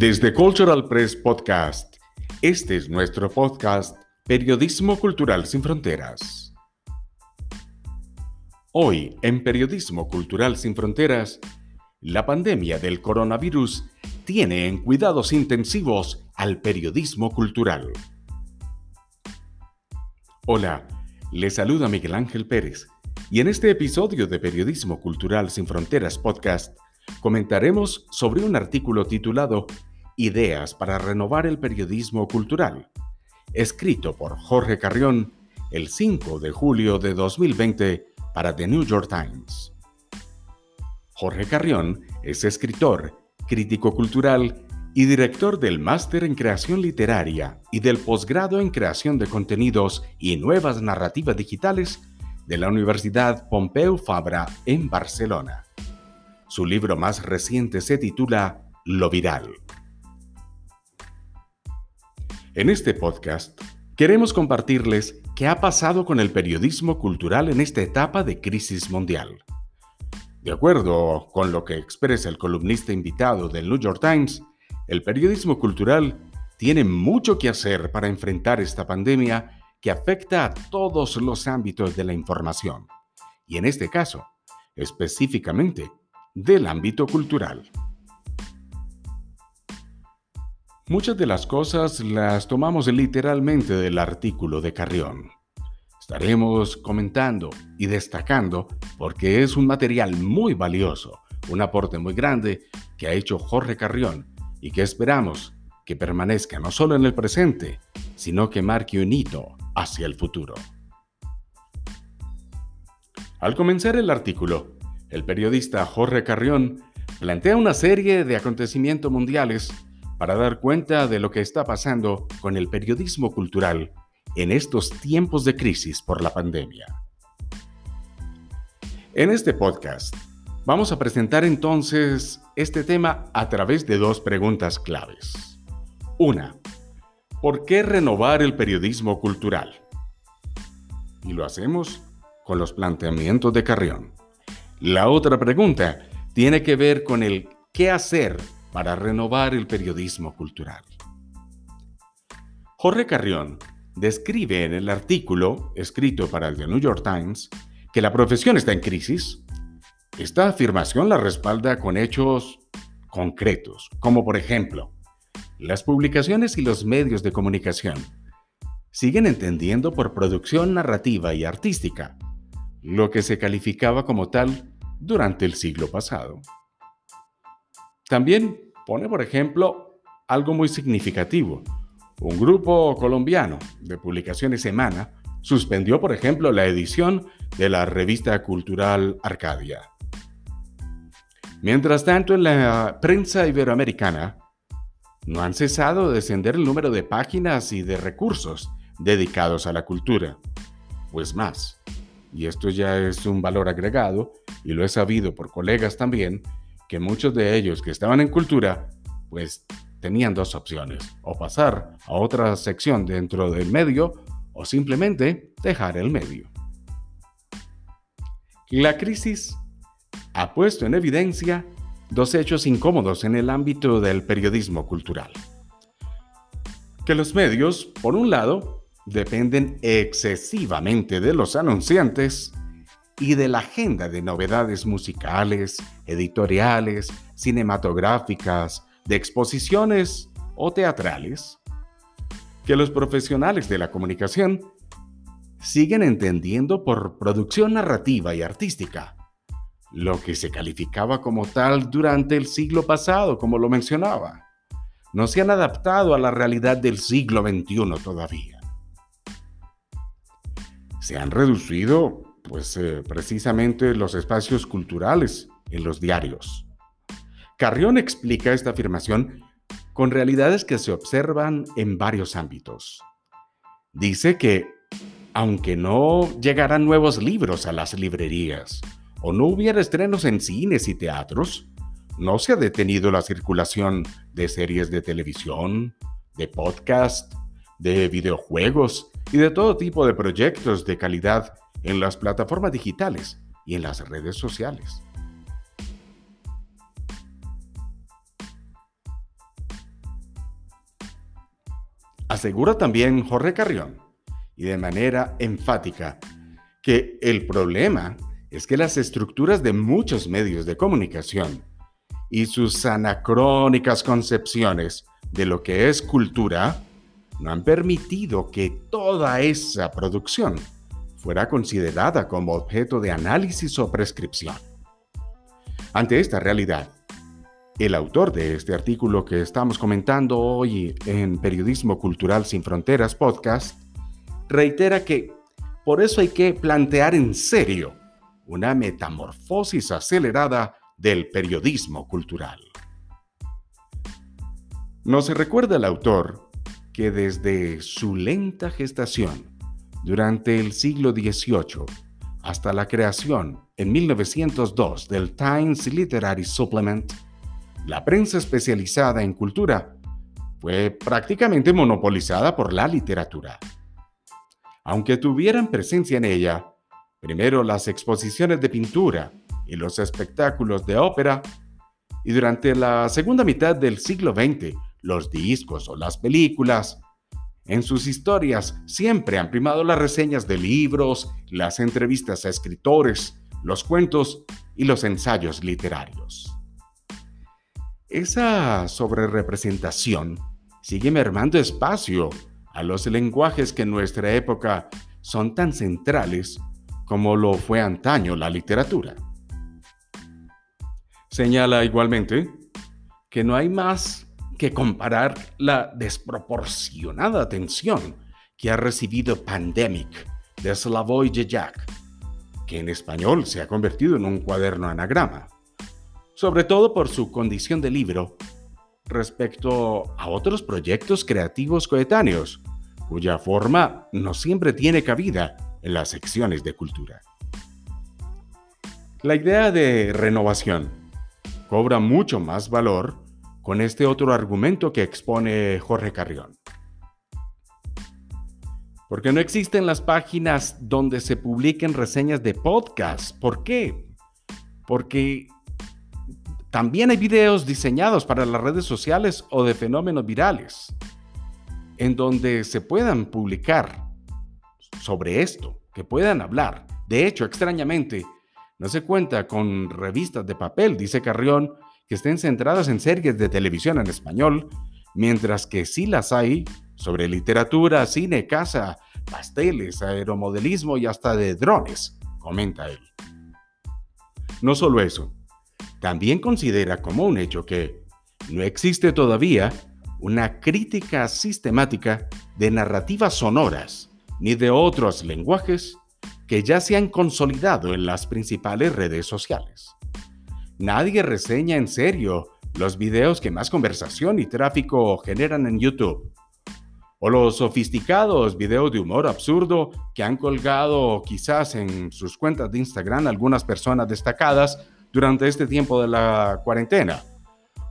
Desde Cultural Press Podcast, este es nuestro podcast Periodismo Cultural sin Fronteras. Hoy, en Periodismo Cultural sin Fronteras, la pandemia del coronavirus tiene en cuidados intensivos al periodismo cultural. Hola, les saluda Miguel Ángel Pérez y en este episodio de Periodismo Cultural sin Fronteras podcast comentaremos sobre un artículo titulado Ideas para renovar el periodismo cultural, escrito por Jorge Carrión el 5 de julio de 2020 para The New York Times. Jorge Carrión es escritor, crítico cultural y director del Máster en Creación Literaria y del Posgrado en Creación de Contenidos y Nuevas Narrativas Digitales de la Universidad Pompeu Fabra en Barcelona. Su libro más reciente se titula Lo Viral. En este podcast queremos compartirles qué ha pasado con el periodismo cultural en esta etapa de crisis mundial. De acuerdo con lo que expresa el columnista invitado del New York Times, el periodismo cultural tiene mucho que hacer para enfrentar esta pandemia que afecta a todos los ámbitos de la información, y en este caso, específicamente, del ámbito cultural. Muchas de las cosas las tomamos literalmente del artículo de Carrión. Estaremos comentando y destacando porque es un material muy valioso, un aporte muy grande que ha hecho Jorge Carrión y que esperamos que permanezca no solo en el presente, sino que marque un hito hacia el futuro. Al comenzar el artículo, el periodista Jorge Carrión plantea una serie de acontecimientos mundiales para dar cuenta de lo que está pasando con el periodismo cultural en estos tiempos de crisis por la pandemia. En este podcast vamos a presentar entonces este tema a través de dos preguntas claves. Una, ¿por qué renovar el periodismo cultural? Y lo hacemos con los planteamientos de Carrión. La otra pregunta tiene que ver con el qué hacer para renovar el periodismo cultural. Jorge Carrión describe en el artículo escrito para el The New York Times que la profesión está en crisis. Esta afirmación la respalda con hechos concretos, como por ejemplo, las publicaciones y los medios de comunicación siguen entendiendo por producción narrativa y artística lo que se calificaba como tal durante el siglo pasado. También pone, por ejemplo, algo muy significativo. Un grupo colombiano de publicaciones Semana suspendió, por ejemplo, la edición de la revista cultural Arcadia. Mientras tanto, en la prensa iberoamericana, no han cesado de descender el número de páginas y de recursos dedicados a la cultura. Pues más, y esto ya es un valor agregado, y lo he sabido por colegas también, que muchos de ellos que estaban en cultura, pues tenían dos opciones, o pasar a otra sección dentro del medio, o simplemente dejar el medio. La crisis ha puesto en evidencia dos hechos incómodos en el ámbito del periodismo cultural. Que los medios, por un lado, dependen excesivamente de los anunciantes y de la agenda de novedades musicales, editoriales, cinematográficas, de exposiciones o teatrales, que los profesionales de la comunicación siguen entendiendo por producción narrativa y artística, lo que se calificaba como tal durante el siglo pasado, como lo mencionaba. No se han adaptado a la realidad del siglo XXI todavía se han reducido pues eh, precisamente los espacios culturales en los diarios. Carrión explica esta afirmación con realidades que se observan en varios ámbitos. Dice que, aunque no llegaran nuevos libros a las librerías o no hubiera estrenos en cines y teatros, no se ha detenido la circulación de series de televisión, de podcast, de videojuegos y de todo tipo de proyectos de calidad en las plataformas digitales y en las redes sociales. Asegura también Jorge Carrión, y de manera enfática, que el problema es que las estructuras de muchos medios de comunicación y sus anacrónicas concepciones de lo que es cultura no han permitido que toda esa producción fuera considerada como objeto de análisis o prescripción. Ante esta realidad, el autor de este artículo que estamos comentando hoy en Periodismo Cultural Sin Fronteras podcast reitera que por eso hay que plantear en serio una metamorfosis acelerada del periodismo cultural. No se recuerda el autor que desde su lenta gestación, durante el siglo XVIII, hasta la creación en 1902 del Times Literary Supplement, la prensa especializada en cultura fue prácticamente monopolizada por la literatura. Aunque tuvieran presencia en ella, primero las exposiciones de pintura y los espectáculos de ópera, y durante la segunda mitad del siglo XX, los discos o las películas. En sus historias siempre han primado las reseñas de libros, las entrevistas a escritores, los cuentos y los ensayos literarios. Esa sobrerepresentación sigue mermando espacio a los lenguajes que en nuestra época son tan centrales como lo fue antaño la literatura. Señala igualmente que no hay más que comparar la desproporcionada atención que ha recibido Pandemic de Slavoj Žižek, que en español se ha convertido en un cuaderno anagrama sobre todo por su condición de libro, respecto a otros proyectos creativos coetáneos, cuya forma no siempre tiene cabida en las secciones de cultura. La idea de renovación cobra mucho más valor con este otro argumento que expone Jorge Carrión. Porque no existen las páginas donde se publiquen reseñas de podcast. ¿Por qué? Porque también hay videos diseñados para las redes sociales o de fenómenos virales, en donde se puedan publicar sobre esto, que puedan hablar. De hecho, extrañamente, no se cuenta con revistas de papel, dice Carrión, que estén centradas en series de televisión en español, mientras que sí las hay sobre literatura, cine, casa, pasteles, aeromodelismo y hasta de drones, comenta él. No solo eso, también considera como un hecho que no existe todavía una crítica sistemática de narrativas sonoras ni de otros lenguajes que ya se han consolidado en las principales redes sociales. Nadie reseña en serio los videos que más conversación y tráfico generan en YouTube, o los sofisticados videos de humor absurdo que han colgado quizás en sus cuentas de Instagram algunas personas destacadas durante este tiempo de la cuarentena.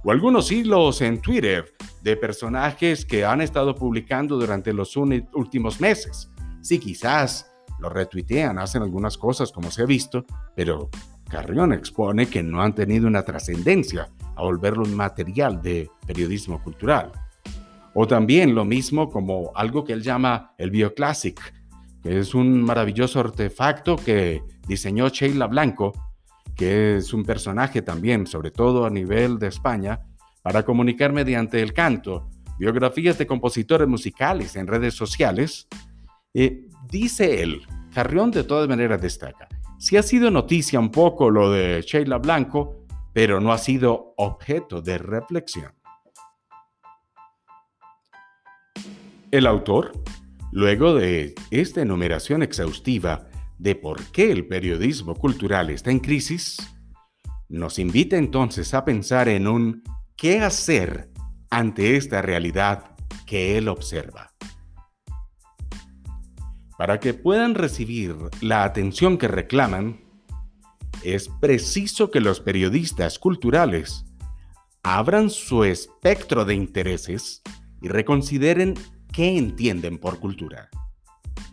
O algunos hilos en Twitter de personajes que han estado publicando durante los últimos meses. Sí, quizás lo retuitean, hacen algunas cosas como se ha visto, pero Carrión expone que no han tenido una trascendencia a volverlo un material de periodismo cultural. O también lo mismo como algo que él llama el Bioclassic, que es un maravilloso artefacto que diseñó Sheila Blanco que es un personaje también, sobre todo a nivel de España, para comunicar mediante el canto, biografías de compositores musicales en redes sociales, eh, dice él, Carrión de todas maneras destaca, sí ha sido noticia un poco lo de Sheila Blanco, pero no ha sido objeto de reflexión. El autor, luego de esta enumeración exhaustiva de por qué el periodismo cultural está en crisis, nos invita entonces a pensar en un qué hacer ante esta realidad que él observa. Para que puedan recibir la atención que reclaman, es preciso que los periodistas culturales abran su espectro de intereses y reconsideren qué entienden por cultura.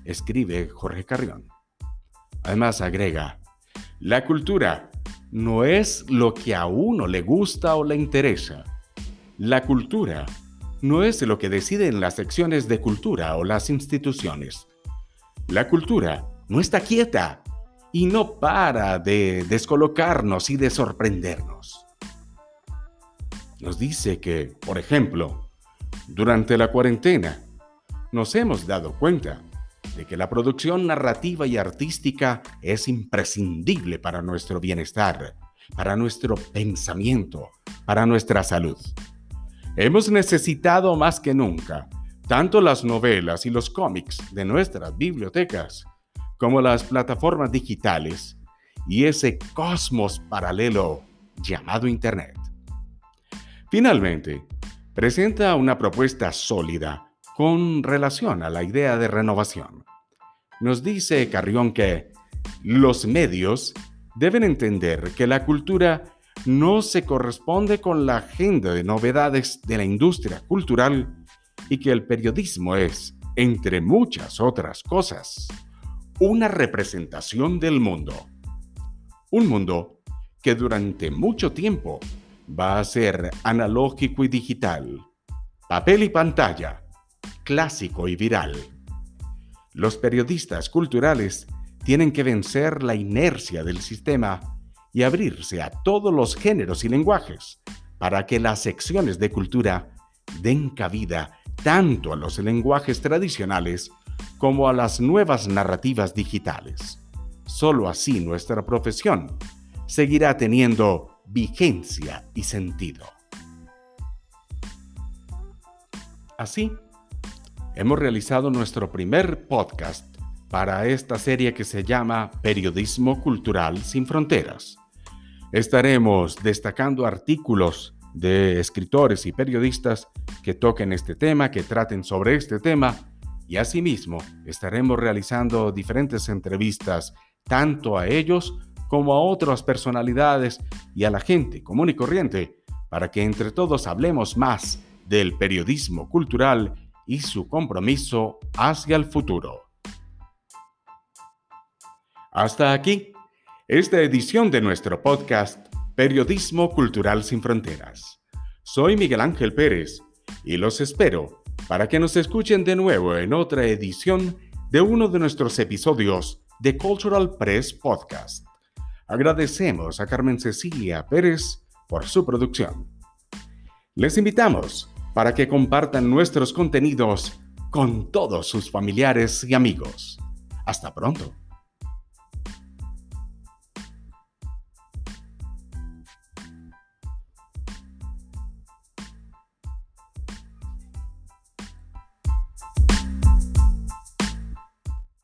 Escribe Jorge Carrión. Además agrega, la cultura no es lo que a uno le gusta o le interesa. La cultura no es lo que deciden las secciones de cultura o las instituciones. La cultura no está quieta y no para de descolocarnos y de sorprendernos. Nos dice que, por ejemplo, durante la cuarentena, nos hemos dado cuenta de que la producción narrativa y artística es imprescindible para nuestro bienestar, para nuestro pensamiento, para nuestra salud. Hemos necesitado más que nunca tanto las novelas y los cómics de nuestras bibliotecas como las plataformas digitales y ese cosmos paralelo llamado Internet. Finalmente, presenta una propuesta sólida con relación a la idea de renovación. Nos dice Carrión que los medios deben entender que la cultura no se corresponde con la agenda de novedades de la industria cultural y que el periodismo es, entre muchas otras cosas, una representación del mundo. Un mundo que durante mucho tiempo va a ser analógico y digital, papel y pantalla, clásico y viral. Los periodistas culturales tienen que vencer la inercia del sistema y abrirse a todos los géneros y lenguajes para que las secciones de cultura den cabida tanto a los lenguajes tradicionales como a las nuevas narrativas digitales. Solo así nuestra profesión seguirá teniendo vigencia y sentido. Así, hemos realizado nuestro primer podcast para esta serie que se llama Periodismo Cultural sin Fronteras. Estaremos destacando artículos de escritores y periodistas que toquen este tema, que traten sobre este tema y asimismo estaremos realizando diferentes entrevistas tanto a ellos como a otras personalidades y a la gente común y corriente para que entre todos hablemos más del periodismo cultural y su compromiso hacia el futuro. Hasta aquí, esta edición de nuestro podcast Periodismo Cultural sin Fronteras. Soy Miguel Ángel Pérez y los espero para que nos escuchen de nuevo en otra edición de uno de nuestros episodios de Cultural Press Podcast. Agradecemos a Carmen Cecilia Pérez por su producción. Les invitamos para que compartan nuestros contenidos con todos sus familiares y amigos. Hasta pronto.